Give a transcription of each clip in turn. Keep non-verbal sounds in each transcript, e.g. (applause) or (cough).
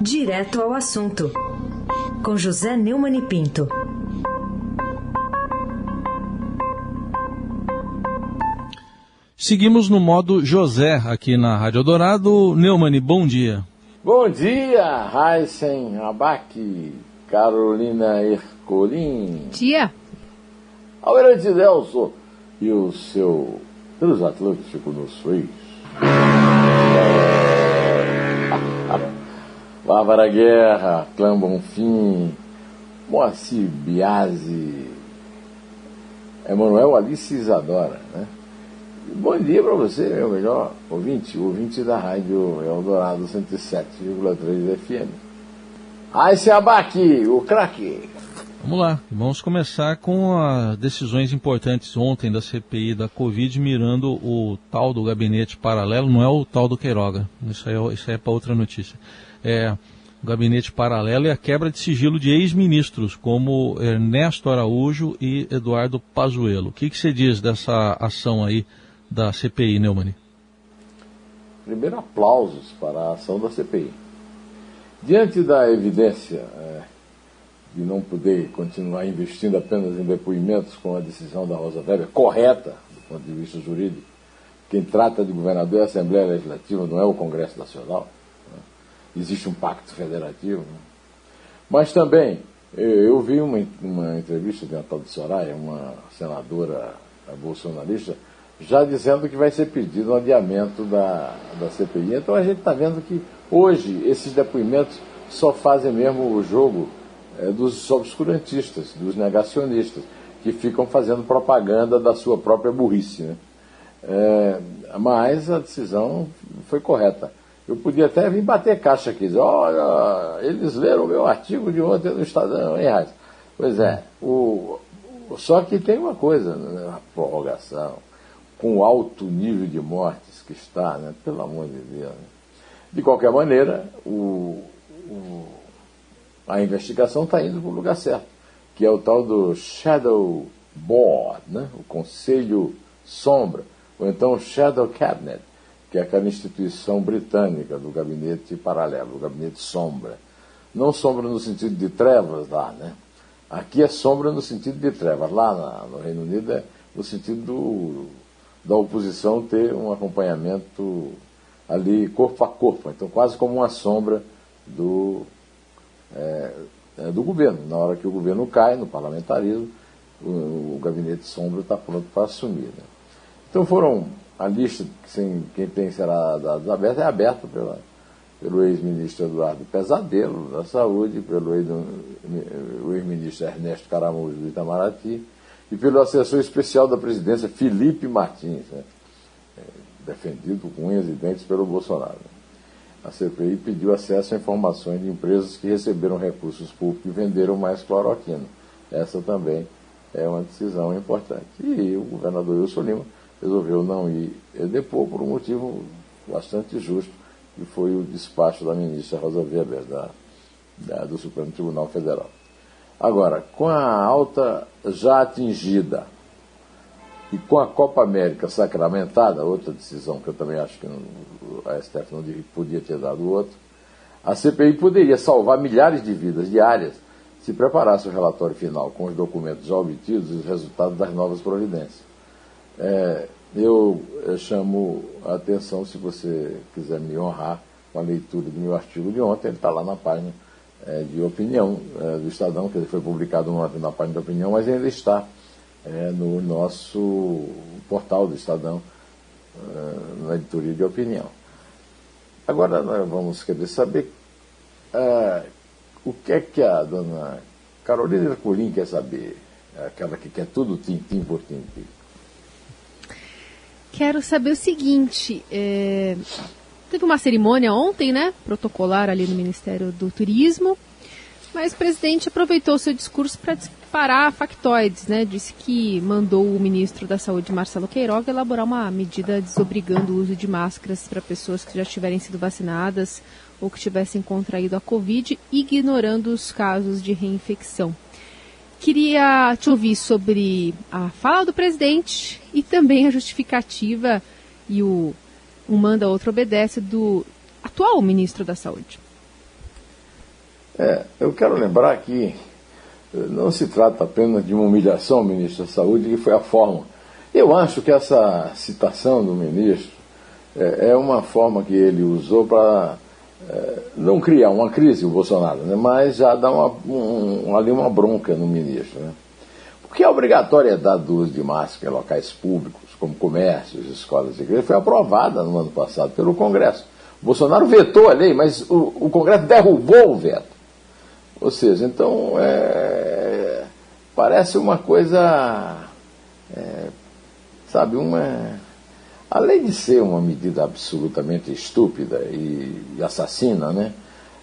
Direto ao assunto, com José Neumann e Pinto. Seguimos no modo José aqui na Rádio Dourado. Neumann, bom dia. Bom dia, Heisen Abac, Carolina Ercolim. Dia. Almirante Delso e o seu transatlântico nos fez. Bárbara Guerra, Clã Bonfim, Moacir Biasi, Emanuel Alice Isadora, né? Bom dia para você, meu melhor ouvinte, ouvinte da Rádio Eldorado 107,3 FM. Aí se abaque, o craque. Vamos lá, vamos começar com as decisões importantes ontem da CPI da Covid, mirando o tal do gabinete paralelo, não é o tal do Queiroga, isso aí, é, isso aí é para outra notícia. É gabinete paralelo e a quebra de sigilo de ex-ministros, como Ernesto Araújo e Eduardo Pazuello. O que, que você diz dessa ação aí da CPI, Neumann? Primeiro, aplausos para a ação da CPI. Diante da evidência é, de não poder continuar investindo apenas em depoimentos com a decisão da Rosa Weber, correta do ponto de vista jurídico, quem trata de governador é a Assembleia Legislativa, não é o Congresso Nacional. Existe um pacto federativo. Né? Mas também, eu vi uma, uma entrevista de uma tal de Soraya, uma senadora bolsonarista, já dizendo que vai ser pedido um adiamento da, da CPI. Então a gente está vendo que hoje esses depoimentos só fazem mesmo o jogo é, dos obscurantistas, dos negacionistas, que ficam fazendo propaganda da sua própria burrice. Né? É, mas a decisão foi correta. Eu podia até vir bater caixa aqui, dizer, olha, eles leram o meu artigo de ontem no Estadão, hein, Raiz? Pois é, o, só que tem uma coisa, né, a prorrogação com o alto nível de mortes que está, né? pelo amor de Deus. Né? De qualquer maneira, o, o, a investigação está indo para o lugar certo, que é o tal do Shadow Board, né? o Conselho Sombra, ou então Shadow Cabinet, que é aquela instituição britânica do gabinete paralelo, o gabinete sombra. Não sombra no sentido de trevas lá, né? Aqui é sombra no sentido de trevas. Lá no Reino Unido é no sentido do, da oposição ter um acompanhamento ali corpo a corpo, então quase como uma sombra do, é do governo. Na hora que o governo cai no parlamentarismo, o, o gabinete sombra está pronto para assumir. Né? Então foram a lista sem quem tem será dados abertos é aberta pela, pelo ex-ministro Eduardo Pesadelo da Saúde, pelo ex-ministro Ernesto Caramujo do Itamaraty, e pelo assessor especial da presidência, Felipe Martins, né? é, defendido com unhas e dentes pelo Bolsonaro. A CPI pediu acesso a informações de empresas que receberam recursos públicos e venderam mais cloroquina. Essa também é uma decisão importante. E o governador Wilson Lima resolveu não ir depor por um motivo bastante justo, que foi o despacho da ministra Rosa Weber, da, da, do Supremo Tribunal Federal. Agora, com a alta já atingida e com a Copa América sacramentada, outra decisão que eu também acho que a STF não podia ter dado outro, a CPI poderia salvar milhares de vidas diárias se preparasse o relatório final com os documentos já obtidos e os resultados das novas providências. É, eu, eu chamo a atenção, se você quiser me honrar com a leitura do meu artigo de ontem, ele está lá na página é, de opinião é, do Estadão, que foi publicado na, na página da opinião, mas ainda está é, no nosso portal do Estadão, é, na editoria de opinião. Agora nós vamos querer saber é, o que é que a dona Carolina Colim quer saber, aquela que quer tudo tintim por tintim. Quero saber o seguinte, é, Teve uma cerimônia ontem, né? Protocolar ali no Ministério do Turismo. Mas o presidente aproveitou seu discurso para disparar factoides, né? Disse que mandou o ministro da Saúde, Marcelo Queiroga, elaborar uma medida desobrigando o uso de máscaras para pessoas que já tiverem sido vacinadas ou que tivessem contraído a Covid, ignorando os casos de reinfecção. Queria te ouvir sobre a fala do presidente e também a justificativa e o um manda, outro obedece, do atual ministro da Saúde. É, eu quero lembrar que não se trata apenas de uma humilhação ao ministro da Saúde, que foi a forma. Eu acho que essa citação do ministro é, é uma forma que ele usou para não criar uma crise, o Bolsonaro, né, mas já dar uma, um, ali uma bronca no ministro. Né? Porque a obrigatoriedade do uso de máscara em locais públicos, como comércios, escolas e igrejas, foi aprovada no ano passado pelo Congresso. O Bolsonaro vetou a lei, mas o, o Congresso derrubou o veto. Ou seja, então é, parece uma coisa, é, sabe, uma. Além de ser uma medida absolutamente estúpida e, e assassina, né?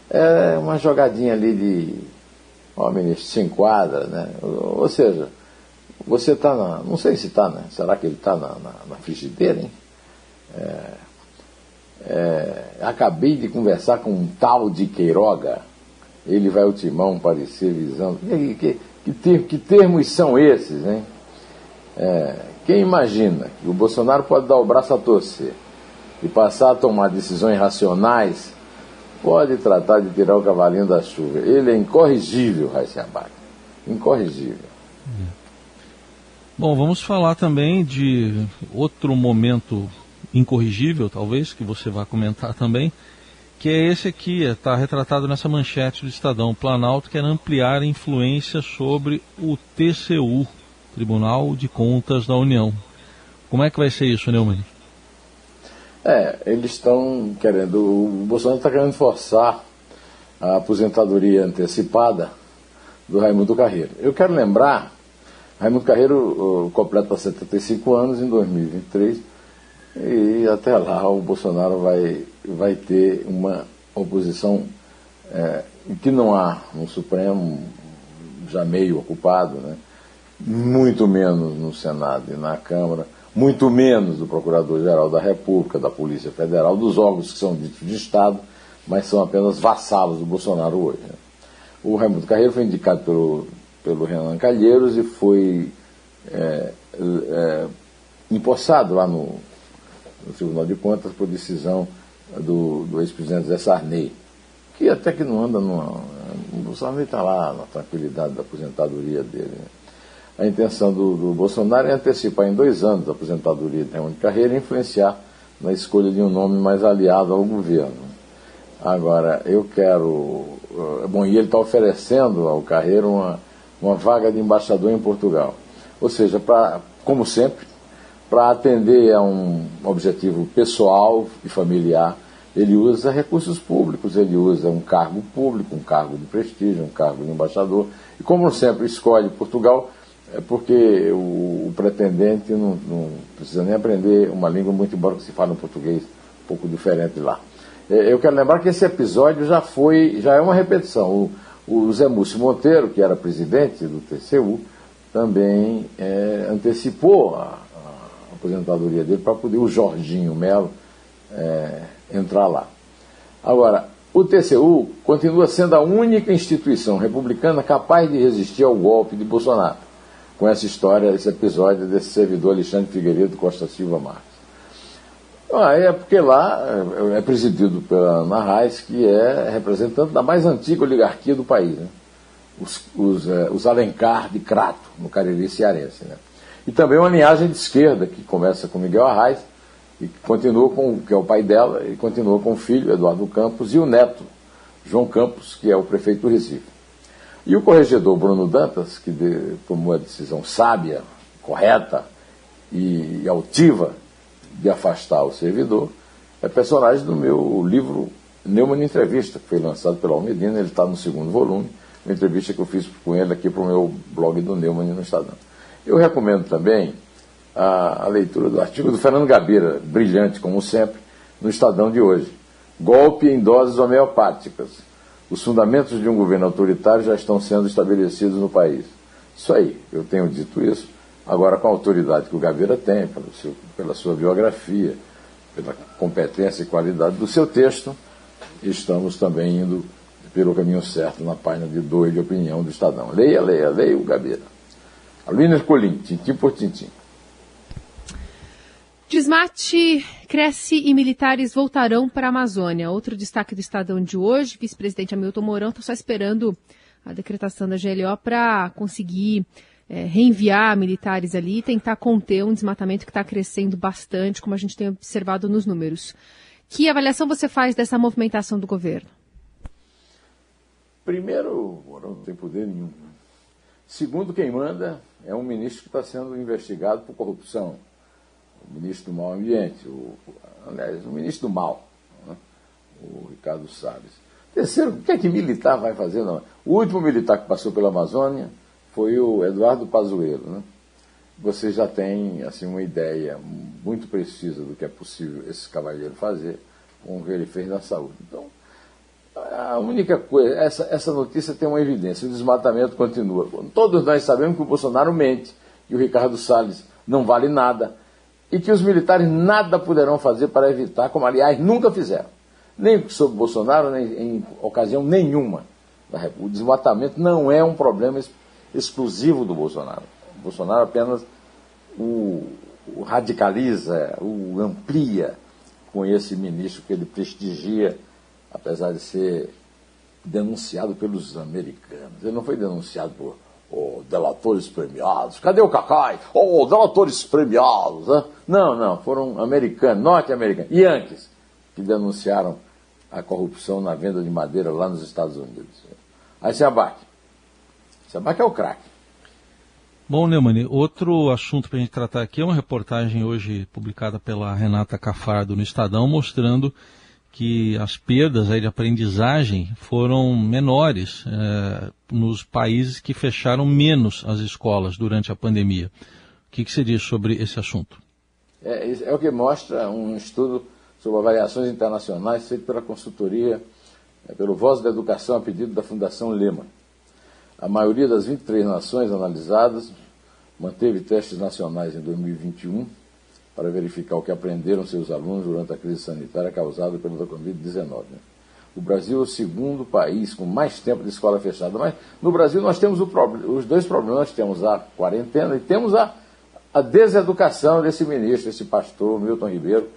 É uma jogadinha ali de. Ó, ministro, se enquadra, né? Ou, seja, você está na. Não sei se está, né? Será que ele está na, na, na, frigideira, hein? É, é, acabei de conversar com um tal de Queiroga ele vai ao timão parecer visando. Que, que, que, ter, que termos são esses, hein? É, quem imagina que o Bolsonaro pode dar o braço a torcer e passar a tomar decisões racionais, pode tratar de tirar o cavalinho da chuva. Ele é incorrigível, Raíssa Abac. Incorrigível. Bom, vamos falar também de outro momento incorrigível, talvez, que você vai comentar também, que é esse aqui, está retratado nessa manchete do Estadão. Planalto quer ampliar a influência sobre o TCU, Tribunal de Contas da União. Como é que vai ser isso, Neumann? É, eles estão querendo, o Bolsonaro está querendo forçar a aposentadoria antecipada do Raimundo Carreiro. Eu quero lembrar, Raimundo Carreiro completa 75 anos em 2023 e até lá o Bolsonaro vai vai ter uma oposição é, que não há no Supremo, já meio ocupado, né? Muito menos no Senado e na Câmara, muito menos do Procurador-Geral da República, da Polícia Federal, dos órgãos que são ditos de Estado, mas são apenas vassalos do Bolsonaro hoje. Né? O Raimundo Carreiro foi indicado pelo, pelo Renan Calheiros e foi é, é, empossado lá no, no Tribunal de Contas por decisão do, do ex-presidente Zé Sarney, que até que não anda numa. O Sarney está lá na tranquilidade da aposentadoria dele. Né? A intenção do, do, Bolsonaro é antecipar em dois anos a aposentadoria de Raimundo Carreira e influenciar na escolha de um nome mais aliado ao governo. Agora, eu quero. Eh, bom, e ele está oferecendo ao Carreira uma, uma vaga de embaixador em Portugal. Ou seja, pra, como sempre, para atender a um objetivo pessoal e familiar, ele usa recursos públicos, ele usa um cargo público, um cargo de prestígio, um cargo de embaixador. E como sempre escolhe Portugal, é porque o, o pretendente não, não, precisa nem aprender uma língua, muito embora que se fale um português um pouco diferente lá. É, eu quero lembrar que esse episódio já foi, já é uma repetição. O, o Zé Múcio Monteiro, que era presidente do TCU, também é, antecipou a, aposentadoria dele para poder o Jorginho Melo é, entrar lá. Agora, o TCU continua sendo a única instituição republicana capaz de resistir ao golpe de Bolsonaro, com essa história, esse episódio desse servidor Alexandre Figueiredo Costa Silva Marques. Ah, é porque lá é, é presidido pela Ana Reis, que é representante da mais antiga oligarquia do país, né? os, os, é, os Alencar de Crato, no Cariri Cearense. Né? E também uma linhagem de esquerda, que começa com Miguel Arraes, e continua com, que é o pai dela, e continua com o filho, Eduardo Campos, e o neto, João Campos, que é o prefeito do Recife. E o corregedor Bruno Dantas, que de, tomou a decisão sábia, correta e, e altiva de afastar o servidor, é personagem do meu livro Neumann Entrevista, que foi lançado pela Almedina, ele está no segundo volume, uma entrevista que eu fiz com ele aqui para o meu blog do Neumann no Estadão. Eu recomendo também a, a, leitura do artigo do Fernando Gabeira, brilhante como sempre, no Estadão de hoje. Golpe em doses homeopáticas. Os fundamentos de um governo autoritário já estão sendo estabelecidos no país. Isso aí, eu tenho dito isso, agora com a autoridade que o Gabeira tem, pelo seu, pela sua biografia, pela competência e qualidade do seu texto, estamos também indo pelo caminho certo na página de dois de opinião do Estadão. Leia, leia, leia o Gabeira. Alina Ercolim, tintim por tintim. Desmate cresce e militares voltarão para a Amazônia. Outro destaque do Estadão de hoje, vice-presidente Hamilton Mourão está só esperando a decretação da GLO para conseguir é, reenviar militares ali e tentar conter um desmatamento que está crescendo bastante, como a gente tem observado nos números. Que avaliação você faz dessa movimentação do governo? Primeiro, Mourão não tem poder nenhum. Segundo, quem manda é um ministro que está sendo investigado por corrupção o ministro do Mal Ambiente, o, aliás, o ministro do Mal, né? o Ricardo Salles. Terceiro, o que é que militar vai fazer? Não? O último militar que passou pela Amazônia foi o Eduardo Pazuello. Né? Você já tem assim, uma ideia muito precisa do que é possível esse cavalheiro fazer com o que ele fez na saúde. Então, a única coisa, essa, essa notícia tem uma evidência, o desmatamento continua. Todos nós sabemos que o Bolsonaro mente e o Ricardo Salles não vale nada e que os militares nada poderão fazer para evitar, como aliás nunca fizeram, nem sob Bolsonaro, nem em ocasião nenhuma. O desmatamento não é um problema exclusivo do Bolsonaro. O Bolsonaro apenas o, o radicaliza, o amplia com esse ministro que ele prestigia, apesar de ser denunciado pelos americanos. Ele não foi denunciado por oh, delatores premiados. Cadê o Cacai? Oh, delatores premiados. Né? Não, não, foram americanos, norte-americanos, Yankees, que denunciaram a corrupção na venda de madeira lá nos Estados Unidos. Aí se abate. Se abate é o craque. Bom, Neumann, outro assunto para a gente tratar aqui é uma reportagem hoje publicada pela Renata Cafardo no Estadão, mostrando que as perdas aí de aprendizagem foram menores é, nos países que fecharam menos as escolas durante a pandemia. O que, que você diz sobre esse assunto? É, é o que mostra um estudo sobre avaliações internacionais feito pela consultoria, é, pelo Voz da Educação a pedido da Fundação Lema. A maioria das 23 nações analisadas manteve testes nacionais em 2021 para verificar o que aprenderam seus alunos durante a crise sanitária causada pela Covid-19. Né? O Brasil é o segundo país com mais tempo de escola fechada. Mas no Brasil nós temos os dois problemas. Nós temos a quarentena e temos a, a deseducação desse ministro, esse pastor Milton Ribeiro,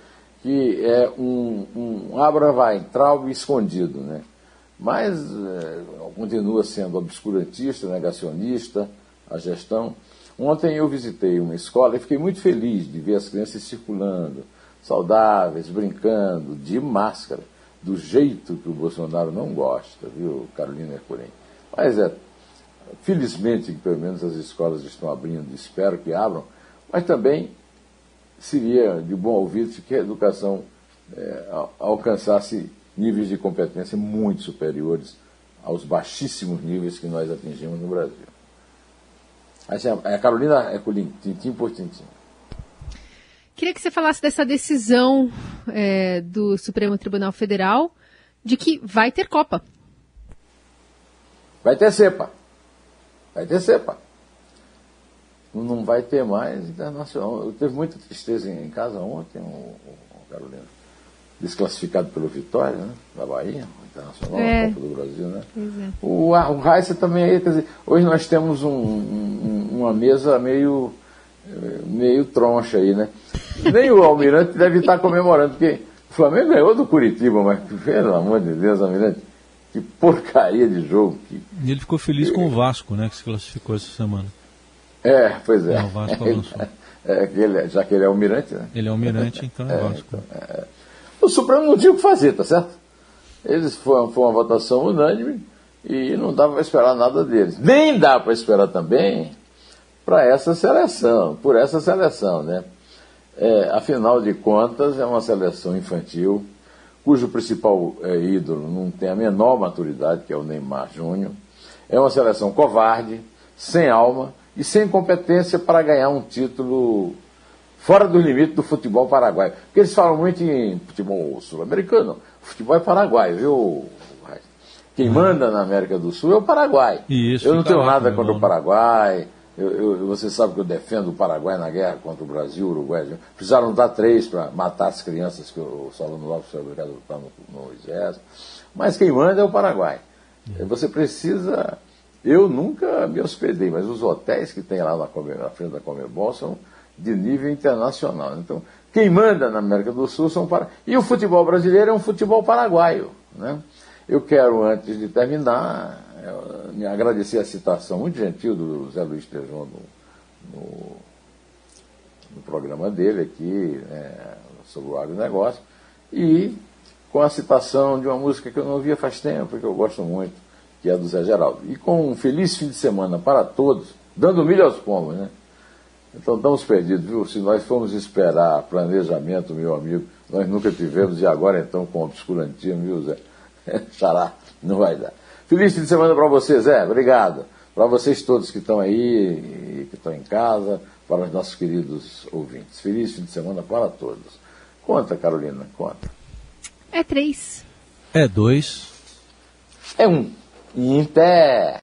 que é um, um Abra vai, traube escondido. Né? Mas é, continua sendo obscurantista, negacionista, a gestão. Ontem eu visitei uma escola e fiquei muito feliz de ver as crianças circulando, saudáveis, brincando, de máscara, do jeito que o Bolsonaro não gosta, viu, Carolina Ercolim? Mas é, felizmente que pelo menos as escolas estão abrindo, espero que abram, mas também seria de bom ouvido que a educação é, alcançasse níveis de competência muito superiores aos baixíssimos níveis que nós atingimos no Brasil. A Carolina é colim, tintim por tintim. Queria que você falasse dessa decisão é, do Supremo Tribunal Federal de que vai ter Copa. Vai ter cepa. Vai ter cepa. Não vai ter mais internacional. Eu teve muita tristeza em casa ontem, o, o Carolina. Desclassificado pelo Vitória, né? Da Bahia, internacional, é. Copa do Brasil, né? É. O, o Raíssa também aí, quer dizer, hoje nós temos um, um, uma mesa meio, meio troncha aí, né? Nem o Almirante deve estar comemorando, porque o Flamengo ganhou do Curitiba, mas pelo amor de Deus, Almirante, que porcaria de jogo. Que... E ele ficou feliz com o Vasco, né, que se classificou essa semana. É, pois é. é o Vasco avançou. É, ele, já que ele é almirante, né? Ele é almirante, então é, é Vasco. Então, é. O Supremo não tinha o que fazer, tá certo? Eles foi, foi uma votação unânime e não dava para esperar nada deles. Nem dá para esperar também para essa seleção, por essa seleção, né? É, afinal de contas, é uma seleção infantil, cujo principal é, ídolo não tem a menor maturidade, que é o Neymar Júnior. É uma seleção covarde, sem alma e sem competência para ganhar um título fora dos limites do futebol paraguaio. Porque eles falam muito em futebol sul-americano, futebol é paraguaio, viu? Quem manda na América do Sul é o Paraguai. Isso, eu não tenho nada contra o Paraguai. Eu, eu, você sabe que eu defendo o Paraguai na guerra contra o Brasil, o Uruguai. Precisaram dar três para matar as crianças que o Solano Lopes foi obrigado a lutar no, no exército. Mas quem manda é o Paraguai. É. Você precisa. Eu nunca me hospedei, mas os hotéis que tem lá na, na frente da Comebol são de nível internacional. Então, quem manda na América do Sul são para e o futebol brasileiro é um futebol paraguaio, né? Eu quero antes de terminar me agradecer a citação muito gentil do Zé Luiz Tejão no, no, no programa dele aqui é, sobre o agronegócio e com a citação de uma música que eu não ouvia faz tempo, que eu gosto muito, que é do Zé Geraldo. E com um feliz fim de semana para todos, dando milho aos pomos, né? Então estamos perdidos, viu? Se nós formos esperar planejamento, meu amigo, nós nunca tivemos, e agora então com obscurantismo, viu, Zé? (laughs) Xará, não vai dar. Feliz fim de semana para você, Zé. Obrigado. Para vocês todos que estão aí, que estão em casa, para os nossos queridos ouvintes. Feliz fim de semana para todos. Conta, Carolina, conta. É três. É dois. É um. Inter.